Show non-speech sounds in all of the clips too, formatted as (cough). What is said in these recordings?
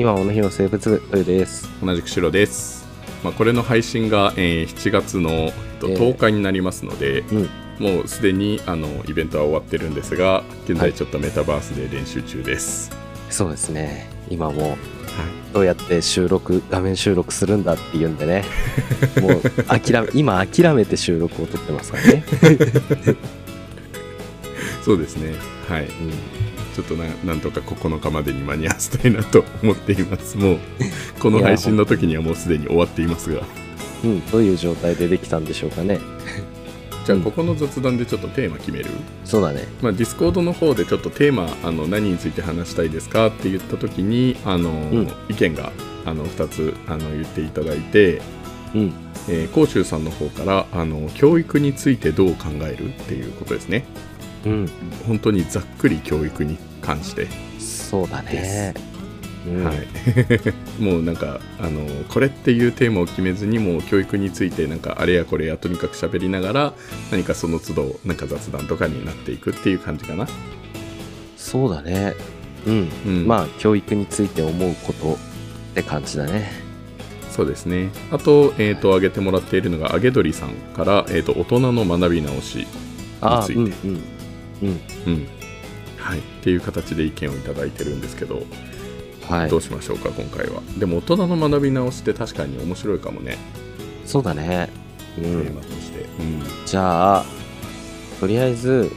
今もの日の生物トイです。同じく白です、まあ、これの配信が、えー7月の、えっとええ10日になりますので、うん。もうすでにあのイベントは終わってるんですが現はい在ちょっとメタバースで練習中です、そうですね。今もはいどうやって収録、画面収録するんだっていうんでね。(laughs) もう諦め、今諦めて収録を撮ってますからね。(laughs) そうですねはいうん。ちょっとななんとか9日までに間に合わせたいなと思っていますもうこの配信の時にはもうすでに終わっていますがうん、どういう状態でできたんでしょうかね。うんじゃあここの雑談でちょっとテーマ決める、そうだね。まあ、 Discord の方でちょっとテーマあの何について話したいですかって言った時にあの、ん意見があの2つあの言っていただいて、うん。えー、甲州さんの方からあの教育についてどう考えるっていうことですねうん。本当にざっくり教育に関して、そうだね。うん、はい (laughs) もうなんかあのこれっていうテーマを決めずにもう教育についてなんかあれやこれやとにかく喋りながら何かその都度なんか雑談とかになっていくっていう感じかな、そうだね。うん。うん、まあ、教育について思うことって感じだね。そうですね。あと、えっ、と、挙げてもらっているのが、あげどりさんから、えっ、と、大人の学び直し、ああ、についてうんうん。うん。うん。はい。っていう形で意見をいただいてるんですけど、はいど。うしましょうか、今回は。でも、大人の学び直しって確かに面白いかもね、そうだね。うテん。として。うん。じゃあ、とりあえず、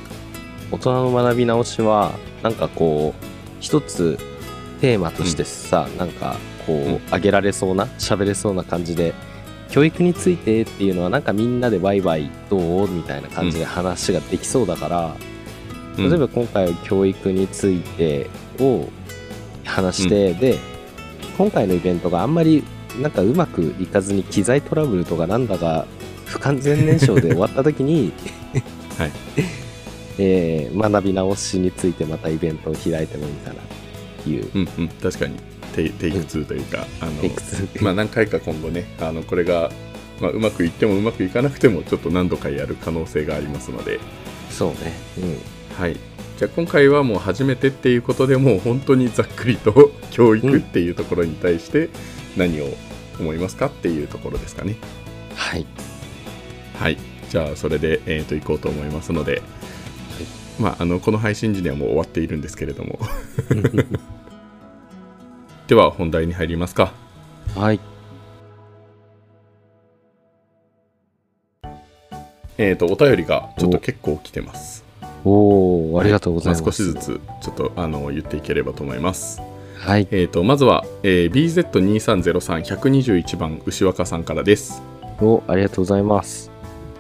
大人の学び直しは、なんかこう、一つテーマとしてさ、なんかこう、うん挙げられそうな、喋れそうな感じで、教育についてっていうのは、なんかみんなでワイワイどう？みたいな感じで話ができそうだから、うん例えば今回は教育についてを話して、で、今回のイベントがあんまりなんかうまくいかずに機材トラブルとかなんだか不完全燃焼で終わった時に、(laughs) はい。(laughs) えー学び直しについてまたイベントを開いてもいいかなっていう。うんうん。確かに、テイテイク2というか、まあ、何回か今後ね、あの、これが、まあ、うまくいってもうまくいかなくても、ちょっと何度かやる可能性がありますので、そうねはい。じゃあ今回はもう初めてっていうことでもう本当にざっくりと (laughs) 教育っていうところに対して何を思いますかっていうところですかね。うんはいはい。じゃあそれで、えー、と行こうと思いますので、まあ、あのこの配信時にはもう終わっているんですけれども (laughs) では本題に入りますか。はいえっ、とお便りがちょっと結構来てます。おおありがとうございます、あ少しずつちょっとあの言っていければと思います。はいえー、とまずは、えー BZ2303121 番牛若さんからです。おありがとうございます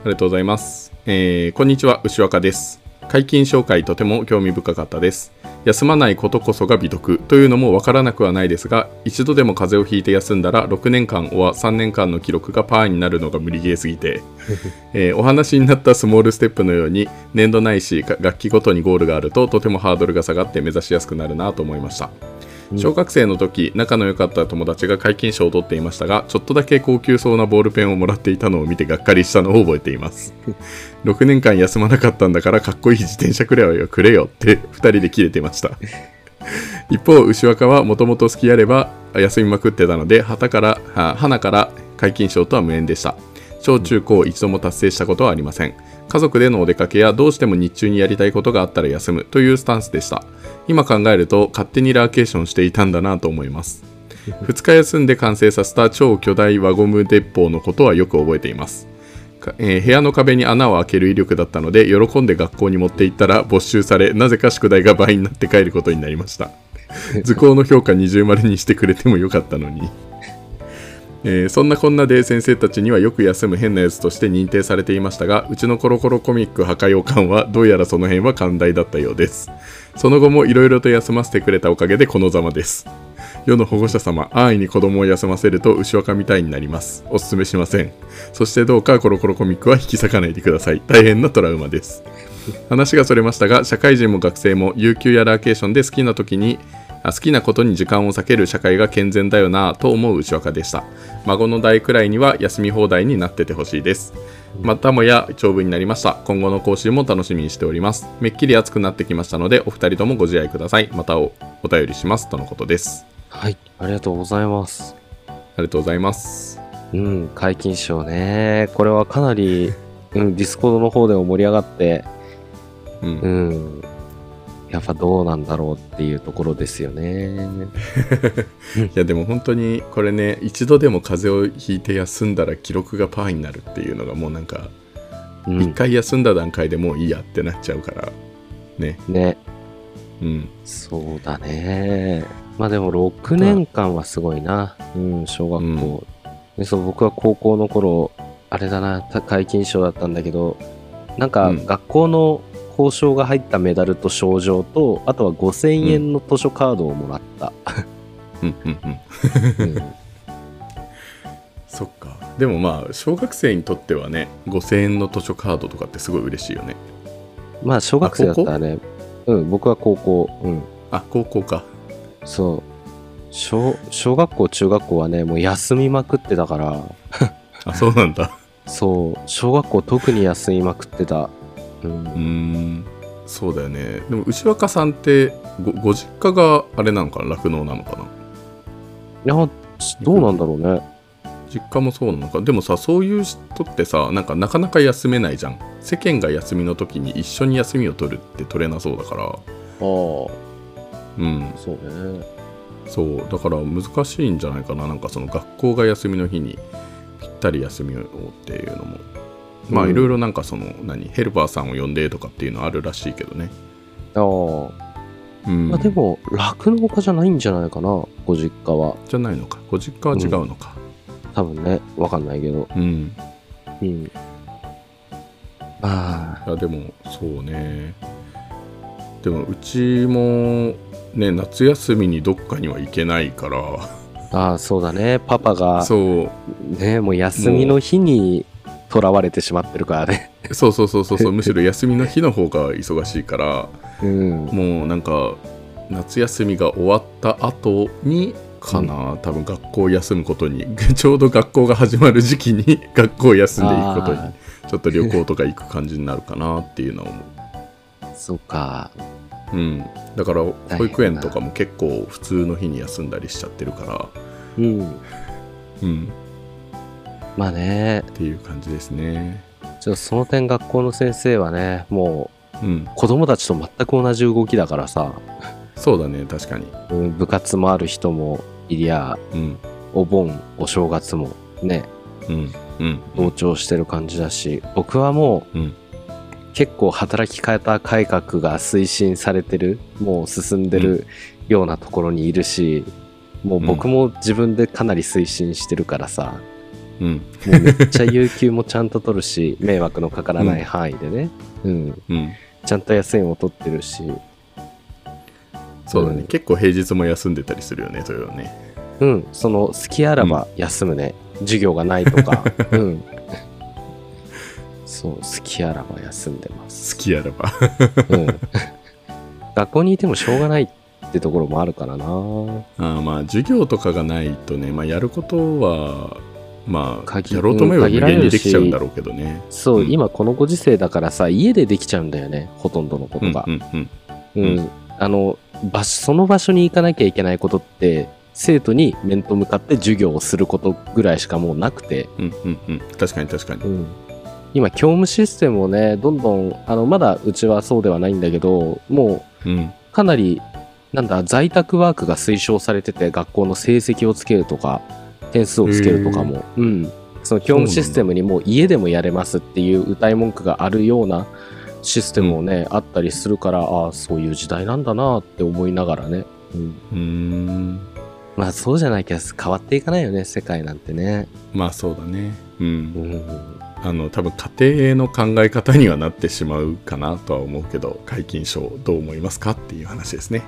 ありがとうございます。えーこんにちは、牛若です。解禁紹介とても興味深かったです。休まないことこそが美徳というのもわからなくはないですが、一度でも風邪をひいて休んだら6年間は3年間の記録がパーになるのが無理ゲーすぎて、(laughs) えーお話になったスモールステップのように年度ないしが楽器ごとにゴールがあるととてもハードルが下がって目指しやすくなるなと思いました。小学生の時仲の良かった友達が皆勤賞を取っていましたがちょっとだけ高級そうなボールペンをもらっていたのを見てがっかりしたのを覚えています。(laughs) 6年間休まなかったんだからかっこいい自転車くらいはくれよって2人で切れてました。(laughs) 一方牛若はもともと好きあれば休みまくってたので旗から花から皆勤賞とは無縁でした。小中高一度も達成したことはありません。家族でのお出かけやどうしても日中にやりたいことがあったら休むというスタンスでした。今考えると勝手にラーケーションしていたんだなと思います。2日休んで完成させた超巨大輪ゴム鉄砲のことはよく覚えています。かえー部屋の壁に穴を開ける威力だったので喜んで学校に持って行ったら没収されなぜか宿題が倍になって帰ることになりました。(laughs) 図工の評価二重丸にしてくれてもよかったのにえーそんなこんなで先生たちにはよく休む変なやつとして認定されていましたがうちのコロコロコミック破壊王冠はどうやらその辺は寛大だったようです。その後もいろいろと休ませてくれたおかげでこのざまです。世の保護者様安易に子供を休ませると牛若みたいになります。おすすめしません。そしてどうかコロコロコミックは引き裂かないでください。大変なトラウマです。話がそれましたが社会人も学生も有給やラーケーションで好きな時に好きなことに時間を割ける社会が健全だよなぁと思う内若でした。孫の代くらいには休み放題になっててほしいです。またもや長文になりました。今後の講習も楽しみにしております。めっきり暑くなってきましたのでお二人ともご自愛ください。またおお便りしますとのことです。はい、ありがとうございます。ありがとうございます。うん、皆勤賞ね。これはかなり、うん、 Discord の方でも盛り上がって、うん。うん、やっぱどうなんだろうっていうところですよね。いやでも本当にこれね一度でも風邪をひいて休んだら記録がパーになるっていうのがもうなんかうん一、回休んだ段階でもういいやってなっちゃうからねね、うんそうだね。まあでも6年間はすごいな。うん、小学校。でそう僕は高校の頃、あれだな、た解禁賞だったんだけど、なんかうん学校の報奨が入ったメダルと賞状と、あとは5000円の図書カードをもらった。うん。うんうんうん。そっか。でもまあ小学生にとってはね5000円の図書カードとかってすごい嬉しいよね。まあ小学生だったらね、うん、僕は高校、うん、あ高校か。そう。小小学校、中学校はね、もう休みまくってたから、(laughs) あそうなんだ。そう、小学校特に休みまくってた。うん。うーん。そうだよね。でも牛若さんってごご実家があれなのかな？酪農なのかな？いや、どうなんだろうね。実家もそうなのか？でもさそういう人ってさなんかなかなか休めないじゃん。世間が休みの時に一緒に休みを取るって取れなそうだから。ああ、うん。そうね。そう。だから難しいんじゃないかな。なんかその学校が休みの日にぴったり休みをっていうのもまあうん。いろいろなんかその何ヘルパーさんを呼んでとかっていうのあるらしいけどね。ああ、うん。まあでも、酪農家じゃないんじゃないかな、ご実家は。じゃないのか。ご実家は違うのか。多分ね、わかんないけど。うん、うん。まあ、いやでもそうね。でもうちもね夏休みにどっかには行けないから。ああ、そうだね。パパが、そう。ね、もう休みの日に囚われてしまってるからね。そうそうそうそうそう (laughs) むしろ休みの日の方が忙しいからうん。もうなんか夏休みが終わった後にかな、多分学校を休むことに (laughs) ちょうど学校が始まる時期に (laughs) 学校を休んでいくことにあちょっと旅行とか行く感じになるかなっていうのは思ーそうか。う、うん、だから変保育園とかも結構普通の日に休んだりしちゃってるからうん。うんまあね、っていう感じですね。ちょっとその点学校の先生はね、もうん。う子供たちと全く同じ動きだからさ、そうだね確かに。うん部活もある人もいりゃ、うん。お盆、お正月もね、うんうん同調してる感じだし、僕はもう、うん。結構働き方改革が推進されてる、もう進んでるようなところにいるし、もう僕も自分でかなり推進してるからさ、うん。もうめっちゃ有給もちゃんと取るし、迷惑のかからない範囲でね、うん、うん。ちゃんと休みも取ってるし、そうだね、うん。結構平日も休んでたりするよねそれはね。うん、その好きあらば休むね、授業がないとか、(laughs) うん。そう、好きあらば休んでます。好きやれば。うん。(laughs) 学校にいてもしょうがないってところもあるからな。あーまあ授業とかがないとね、まあ、やることはまあ限やろうと思えば無限にできちゃうんだろうけどね。そう、うん。今このご時世だからさ、家でできちゃうんだよね、ほとんどのことが。う。んうんうん。うあの、場所、その場所に行かなきゃいけないことって、生徒に面と向かって授業をすることぐらいしかもうなくて、うんうんうん。確かに確かに。うん、今教務システムをねどんどんあのまだうちはそうではないんだけどもうん。うかなりなんだ在宅ワークが推奨されてて学校の成績をつけるとか点数をつけるとかも、うん、その教務システムにもう家でもやれますっていう歌い文句があるようなシステムもね、あったりするからああそういう時代なんだなって思いながらね、うん、うーん。まあそうじゃなきゃ変わっていかないよね世界なんてね、まあそうだね。ううん。ん、あの多分家庭の考え方にはなってしまうかなとは思うけど解禁賞どう思いますかっていう話ですね。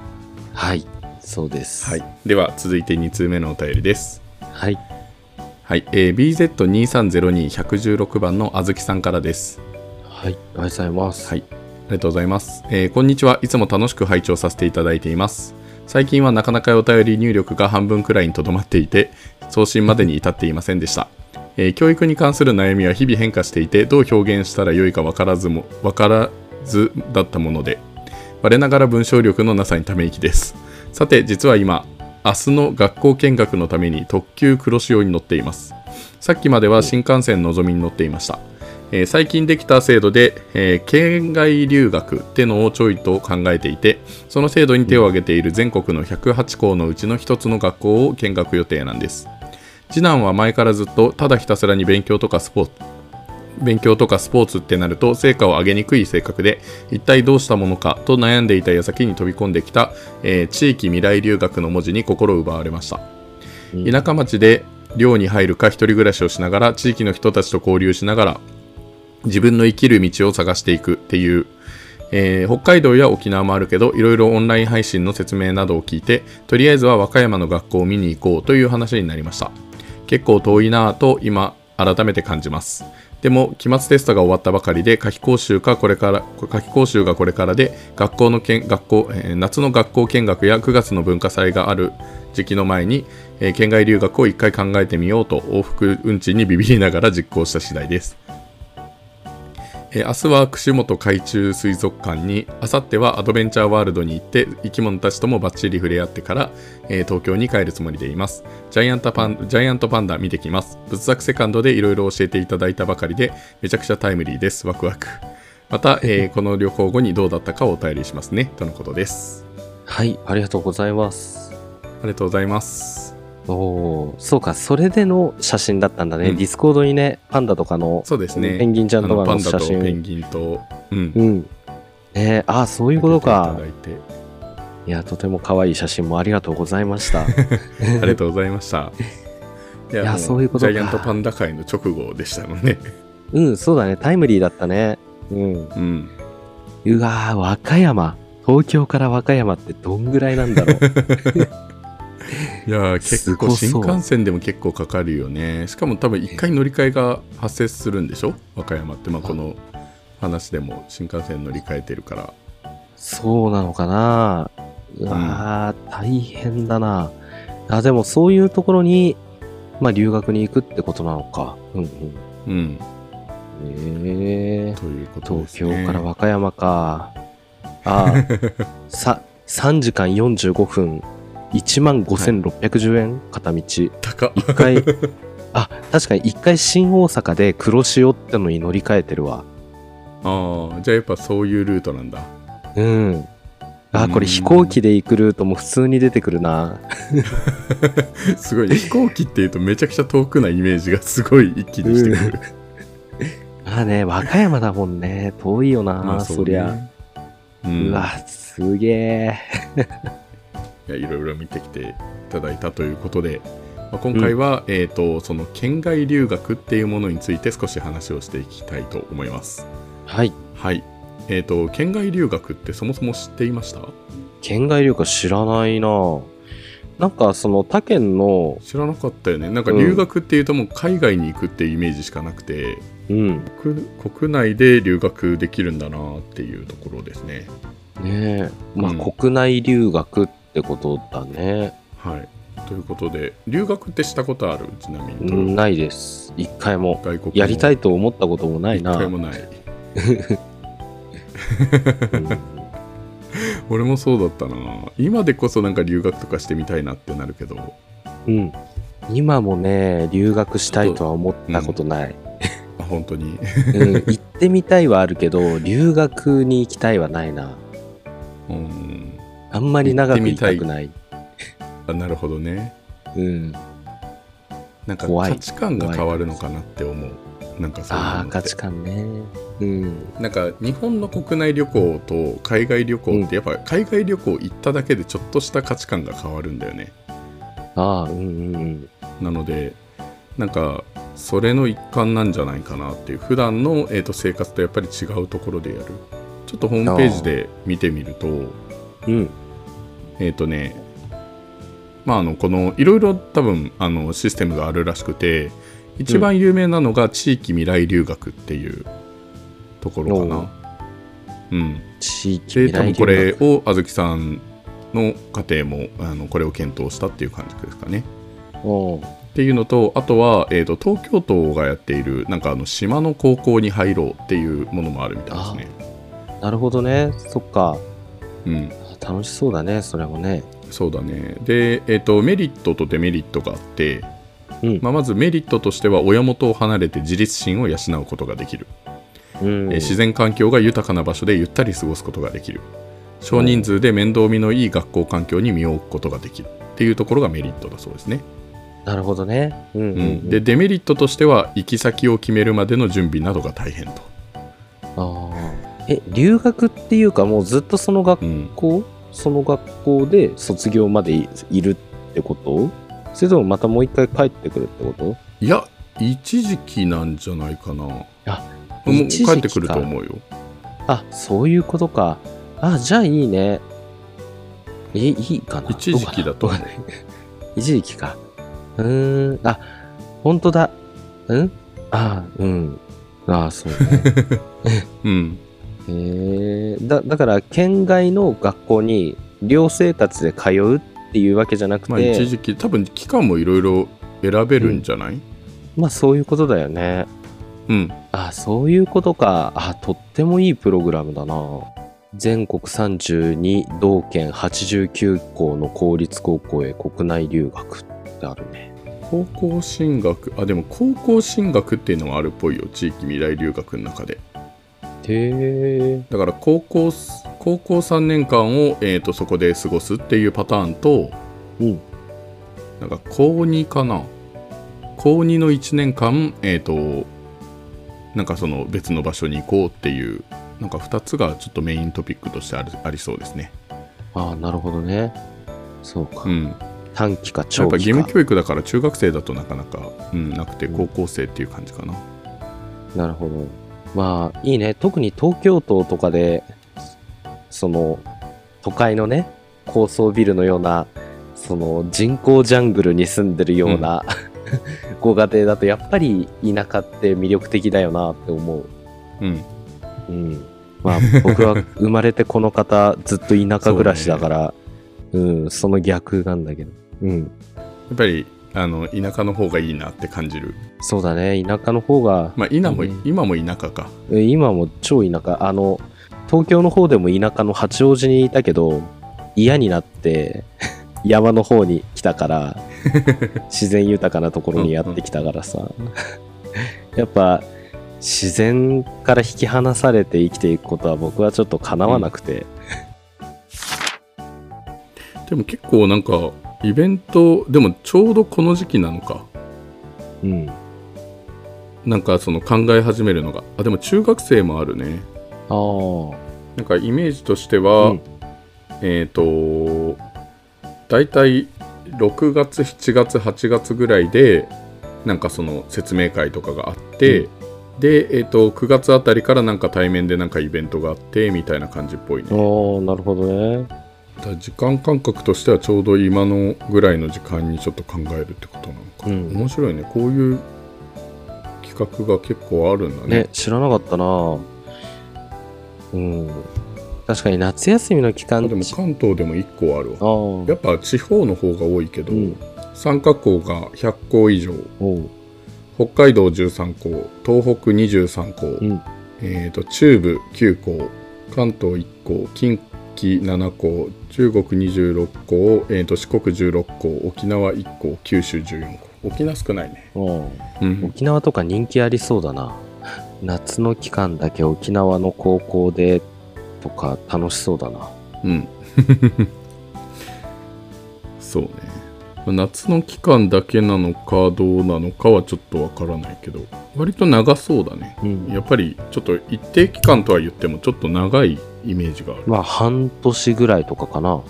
はい。そうです。はい。では続いて2通目のお便りですはいはい、えー、BZ2302116 番のあずきさんからですはい、ありがとうございます。はい、ありがとうございます、えーこんにちは。いつも楽しく拝聴させていただいています。最近はなかなかお便り入力が半分くらいにとどまっていて、送信までに至っていませんでした。えー教育に関する悩みは日々変化していて、どう表現したらよいか分からずも、分からずだったもので、我ながら文章力のなさにため息です。さて、実は今、明日の学校見学のために特急黒潮に乗っています。さっきまでは新幹線のぞみに乗っていました、えー最近できた制度で、えー県外留学ってのをちょいと考えていてその制度に手を挙げている全国の108校のうちの一つの学校を見学予定なんです。次男は前からずっとただひたすらに勉強とかスポーツ勉強とかスポーツってなると成果を上げにくい性格で一体どうしたものかと悩んでいた矢先に飛び込んできた、えー地域未来留学の文字に心を奪われました。うん。田舎町で寮に入るか一人暮らしをしながら地域の人たちと交流しながら自分の生きる道を探していくっていう、えー北海道や沖縄もあるけどいろいろオンライン配信の説明などを聞いてとりあえずは和歌山の学校を見に行こうという話になりました。結構遠いなぁと今改めて感じますでも期末テストが終わったばかりで夏期講習かこれから夏期講習がこれからで学校のけん学校、えー夏の学校見学や9月の文化祭がある時期の前に、えー県外留学を一回考えてみようと往復運賃にビビりながら実行した次第です。えー明日は串本海中水族館に明後日はアドベンチャーワールドに行って生き物たちともバッチリ触れ合ってから、えー東京に帰るつもりでいます。ジャイアントパンジャイアントパンダ見てきます。仏作セカンドでいろいろ教えていただいたばかりでめちゃくちゃタイムリーです。ワクワク。また、えーこの旅行後にどうだったかをお便りしますね。とのことです。はい、ありがとうございます。ありがとうございますおお、そうか、それでの写真だったんだね。うん Discord にね、パンダとかの、そうですねペンギンちゃんとかあのパンダの写真。とペンギンとうんうん。ねああ、そういうことかいや、とても可愛い写真もありがとうございました。(laughs) ありがとうございましたい (laughs) いやもそういうことかジャイアントパンダ回の直後でしたのねうん、そうだね。タイムリーだったね。うん。うんうわー、和歌山。東京から和歌山ってどんぐらいなんだろう。(laughs) いやー結構新幹線でも結構かかるよね。しかも多分一回乗り換えが発生するんでしょ？和歌山って。まあこの話でも新幹線乗り換えてるから。そうなのかな。うわー、大変だな。あ、でもそういうところに、まあ留学に行くってことなのか。うんうん。うん。ええということで東すね。京から和歌山か。ああ、(laughs) さ、3時間45分、1万5610円、片道。一高っ回、(laughs) あ、確かに一回新大阪で黒潮ってのに乗り換えてるわ。ああじゃあやっぱそういうルートなんだうん。あ、こうんれ飛行機で行くルートも普通に出てくるな。(laughs) すごいね飛行機っていうとめちゃくちゃ遠くなイメージがすごい一気にしてくるまあね、和歌山だもんね。遠いよな、まあそりゃ。ううんわ、すげえ。いろいろ見てきていただいたということで、まあ、今回は、えー、とその県外留学っていうものについて少し話をしていきたいと思います。はい。はい。えっ、と、県外留学ってそもそも知っていました？県外留学知らないななんかその他県の、知らなかったよね。なんか留学っていうともう海外に行くっていうイメージしかなくて、うん。国国内で留学できるんだなっていうところですね。ねえ。まあ、うん国内留学ってことだね。はい。ということで、留学ってしたことある？ちなみに。うんないです。一回も。外国やりたいいと思ったこともない一な。回もない。うん俺もそうだったな今でこそなんか留学とかしてみたいなってなるけどうん。今もね、留学したいとは思ったことない。あ本当に？うん、行ってみたいはあるけど、留学に行きたいはないな。うんあんまり長くたくない。あなるほどねうん。なんか価値観が変わるのかなって思うなんかそういうのああ、価値観ね。うん。なんか日本の国内旅行と海外旅行ってやっぱ海外旅行行っただけでちょっとした価値観が変わるんだよねああ、うんうんうん。なのでなんかそれの一環なんじゃないかなっていう普段のえーと生活とやっぱり違うところでやるちょっとホームページで見てみるとうん。えっ、とねまああのこのいろいろ多分あのシステムがあるらしくて一番有名なのが地域未来留学っていうところかな。うん、地域で未来多分こ留学。れをあずきさんの家庭もあのこれを検討したっていう感じですかね。っていうのとあとは、えー、と東京都がやっているなんかあの島の高校に入ろうっていうものもあるみたいですね。なるほどね。そっか。うん、楽しそうだね、それもね。そうだね。で、えー、とメリットとデメリットがあって、うん。まあ、まずメリットとしては親元を離れて自立心を養うことができる、うん。えー自然環境が豊かな場所でゆったり過ごすことができる。少人数で面倒見のいい学校環境に身を置くことができる。っていうところがメリットだそうですね、なるほどね。うんうん、ううん。ん、でデメリットとしては行き先を決めるまでの準備などが大変と、あー。え、留学っていうかもうずっとその学うん、校、その学校で卒業までいいるってこと？それともまたもう一回帰ってくるってこと？いや一時期なんじゃないかなあもう一時期か帰ってくると思うよあ、そういうことか。あ、じゃあいいね。え、いいかな一時期だと (laughs) 一時期か。うーん、あ、本当だ。うん？あ、うん。あ、そうね。(laughs) うんへえだだから県外の学校に寮生活で通うっていうわけじゃなくて、まあ一時期多分期間もいろいろ選べるんじゃない？まあそういうことだよね。うん、あそういうことか。あとってもいいプログラムだな。全国32道県89校の公立高校へ国内留学ってあるね。高校進学あでも高校進学っていうのはあるっぽいよ。地域未来留学の中でへえだから高校高校3年間を、えー、とそこで過ごすっていうパターンとう。んなんか高2かな。高2の1年間えっ、となんかその別の場所に行こうっていうなんか2つがちょっとメイントピックとしてあるありそうですね。ああなるほどね。そうか、うん。短期かやっ長期か。ぱ義務教育だから中学生だとなかなか、うん、なくて高校生っていう感じかな、なるほど。まあ、いいね。特に東京都とかで、その、都会のね、高層ビルのような、その人工ジャングルに住んでるような、ご家庭だと、やっぱり田舎って魅力的だよなって思う。うんうん。まあ、僕は生まれてこの方、ずっと田舎暮らしだから、うん、その逆なんだけど。うん。やっぱりあの田舎の方がいいなって感じる。そうだね。田舎の方が、まあ今も、うん。今も田舎か。え今も超田舎。あの東京の方でも田舎の八王子にいたけど嫌になって (laughs) 山の方に来たから (laughs) 自然豊かなところにやってきたからさ。(laughs) やっぱ自然から引き離されて生きていくことは僕はちょっとかなわなくて、でも結構なんかイベントでもちょうどこの時期なのか。うん、なんかその考え始めるのが。あでも中学生もあるね。ああなんかイメージとしては、うん。えっ、と大体6月7月8月ぐらいでなんかその説明会とかがあって、で、えー、と9月あたりからなんか対面でなんかイベントがあってみたいな感じっぽいね。ああなるほどねだ時間感覚としてはちょうど今のぐらいの時間にちょっと考えるってことなのかな、うん。面白いね。こういう企画が結構あるんだね。ね知らなかったな。うん。確かに夏休みの期間あでも関東でも1個あるわ。やっぱ地方の方が多いけど、うん。参加校が100校以上。北海道13校東北23校、うん。えー、と中部9校関東1校近畿7校中国26校、えー、と四国16校沖縄1校九州14校沖縄少ないね、うん、沖縄とか人気ありそうだな。夏の期間だけ沖縄の高校でとか楽しそうだな。うん。(laughs) そうね夏の期間だけなのかどうなのかはちょっとわからないけど割と長そうだね。うん。やっぱりちょっと一定期間とは言ってもちょっと長いイメージがある。まあ半年ぐらいとかかな。う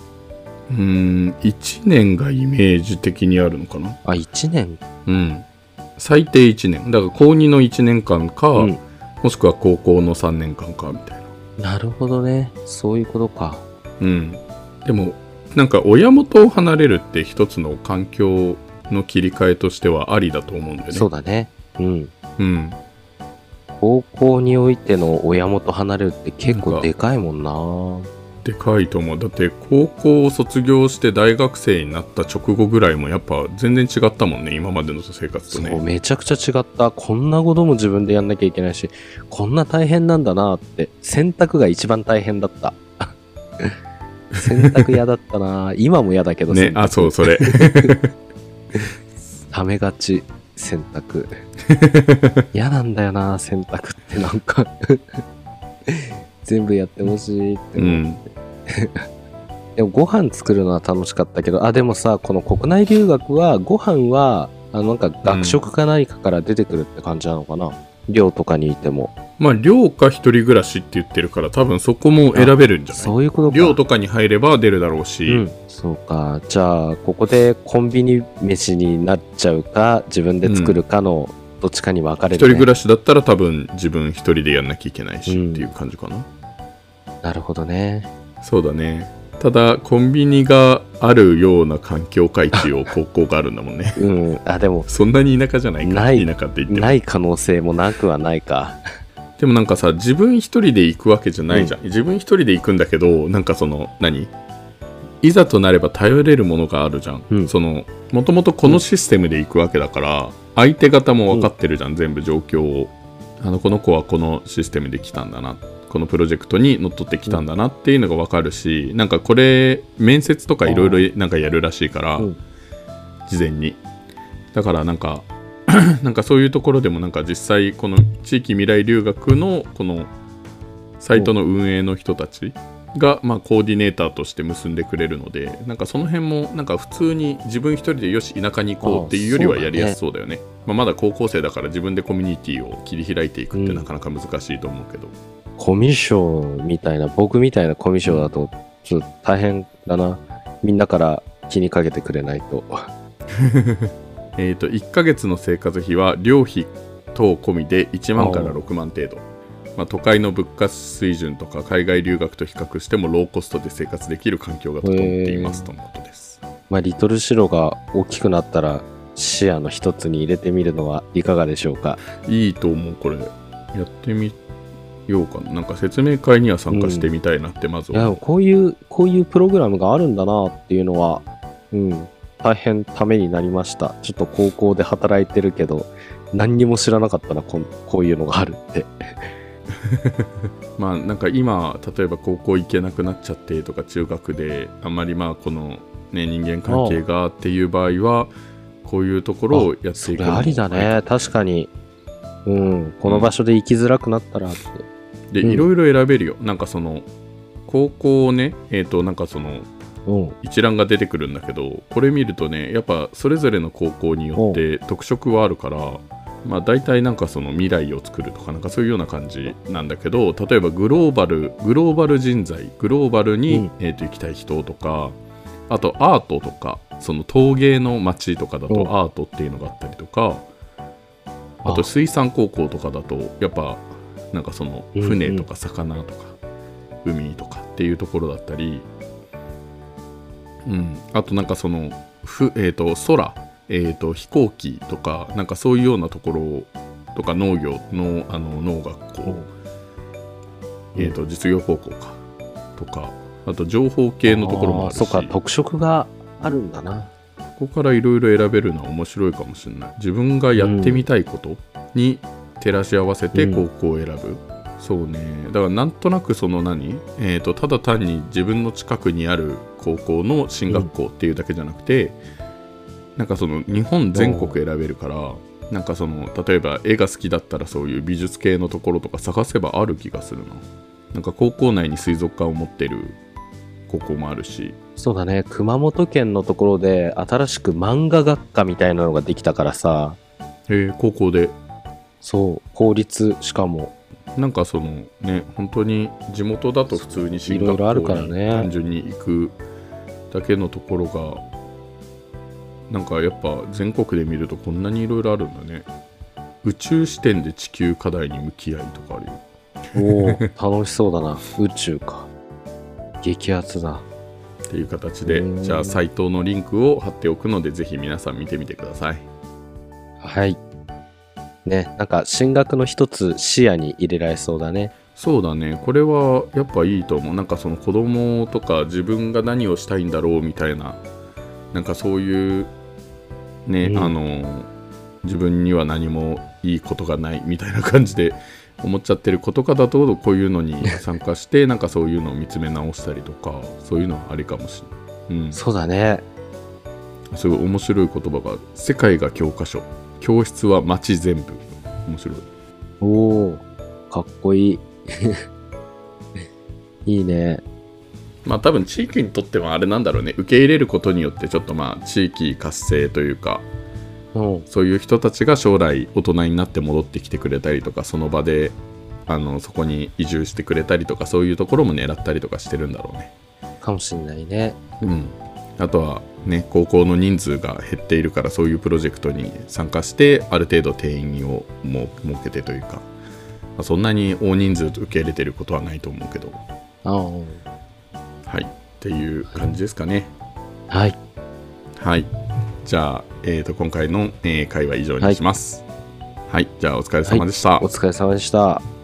ーん1年がイメージ的にあるのかな。あ1年？うん。最低1年。だから高2の1年間か、うん。もしくは高校の3年間かみたいな。なるほどね。そういうことか。うん。でもなんか親元を離れるって一つの環境の切り替えとしてはありだと思うんだよね。そうだね。うん。うん。高校においての親元離れるって結構でかいもんな。でかいと思う。だって高校を卒業して大学生になった直後ぐらいもやっぱ全然違ったもんね今までの生活とそうねめちゃくちゃ違った。こんなことも自分でやんなきゃいけないしこんな大変なんだなって選択が一番大変だった洗濯嫌だったな。今も嫌だけどね。あそうそれ。(laughs) ためがち洗濯。嫌なんだよな洗濯ってなんか。全部やってほしいってう思う、ん。(laughs) でもご飯作るのは楽しかったけどあでもさこの国内留学はご飯はあのなんか学食か何かから出てくるって感じなのかな、寮とかにいてもまあ寮か一人暮らしって言ってるから多分そこも選べるんじゃない？そういうことか。寮とかに入れば出るだろうし、うん、そうか。じゃあここでコンビニ飯になっちゃうか自分で作るかのどっちかに分かれる、ね。一人暮らしだったら多分自分一人でやんなきゃいけないし、うんっていう感じかな。なるほどね。そうだね。ただコンビニがあるような環境階地を (laughs) 高校があるんだもんね。うん。あでもそんなに田舎じゃないか。ない。田舎って言っても。ない可能性もなくはないかでもなんかさ自分一人で行くわけじゃないじゃん、自分一人で行くんだけどなんかその何？いざとなれば頼れるものがあるじゃん、うん。そのもともとこのシステムで行くわけだから相手方も分かってるじゃん、全部状況を。あのこの子はこのシステムで来たんだな。このプロジェクトにのっとってきたんだなっていうのが分かるし、なんかこれ面接とかいろいろなんかやるらしいから、うん。事前に。だからなんか (clears throat) なんかそういうところでもなんか実際この地域未来留学のこのサイトの運営の人たちがまあコーディネーターとして結んでくれるのでなんかその辺もなんか普通に自分一人でよし田舎に行こうっていうよりはやりやすそうだよね。まあ、まだ高校生だから自分でコミュニティを切り開いていくってなかなか難しいと思うけど、コミュ障みたいな僕みたいなコミュ障だとちょっと大変だな。みんなから気にかけてくれないと (laughs) えー、と1ヶ月の生活費は寮費等込みで1万から6万程度、まあ、都会の物価水準とか海外留学と比較してもローコストで生活できる環境が整っていますとのことです。まあリトルシロが大きくなったら視野の一つに入れてみるのはいかがでしょうか？いいと思う。これやってみようかな。なんか説明会には参加してみたいなってまずう、もこういうこういうプログラムがあるんだなっていうのはうん大変ためになりました。ちょっと高校で働いてるけど何にも知らなかったなこんこういうのがあるって。(laughs) まあなんか今例えば高校行けなくなっちゃってとか中学であんまりまあこの、ね、人間関係がっていう場合はこういうところをやってそいくありだね。確かに。うん。この場所で行きづらくなったらって、うん。でいろいろ選べるよ。なんかその高校をねえっ、となんかそのうん一覧が出てくるんだけどこれ見るとねやっぱそれぞれの高校によって特色はあるからまあ大体なんかその未来を作るとかなんかそういうような感じなんだけど例えばグローバルグローバル人材グローバルに、うん。えー、と行きたい人とかあとアートとかその陶芸の街とかだとうん。アートっていうのがあったりとかあとあ水産高校とかだとやっぱなんかその船とか魚とか海とかっていうところだったり、うん、あとなんかそのふ、えー、と空、えー、と飛行機とかなんかそういうようなところとか農業のあの農学校、うん。えー、と実業高校かとかあと情報系のところもあるし。ーそっか特色があるんだな。ここからいろいろ選べるのは面白いかもしれない。自分がやってみたいことに照らし合わせて高校を選ぶ、そうね。だからなんとなくその何、えー、とただ単に自分の近くにある高校の進学校っていうだけじゃなくて、なんかその日本全国選べるからなんかその例えば絵が好きだったらそういう美術系のところとか探せばある気がするな。なんか高校内に水族館を持ってる高校もあるし。そうだね。熊本県のところで新しく漫画学科みたいなのができたからさ。えー高校で。そう。公立しかもなんかそのね本当に地元だと普通に進学校にからね。単純に行くだけのところがなんかやっぱ全国で見るとこんなにいろいろあるんだね。宇宙視点で地球課題に向き合いとかあるよ。おお楽しそうだな。宇宙か。激アツだ。っていう形でうんじゃあサイトのリンクを貼っておくのでぜひ皆さん見てみてください。はいねなんか進学の一つ視野に入れられそうだね。そうだね。これはやっぱいいと思う。なんかその子供とか自分が何をしたいんだろうみたいな。なんかそういうね、うん。あの自分には何もいいことがないみたいな感じで (laughs) 思っちゃってる子とかだとこういうのに参加して (laughs) なんかそういうのを見つめ直したりとかそういうのはありかもしれない、うん、そうだね。すごい面白い言葉が「世界が教科書教室は街全部」面白い。おおかっこいい。(laughs) いいね。まあ多分地域にとってはあれなんだろうね。受け入れることによってちょっとまあ地域活性というかうん。そういう人たちが将来大人になって戻ってきてくれたりとかその場であのそこに移住してくれたりとかそういうところも狙ったりとかしてるんだろうね。かもしんないね。うん、あとはね高校の人数が減っているからそういうプロジェクトに参加してある程度定員をも設けてというか、まあそんなに大人数と受け入れてることはないと思うけどああはいっていう感じですかね。はいはい。じゃあ、えー、と今回の、えー会は以上にします。はい、じゃあお疲れ様でした。お疲れ様でした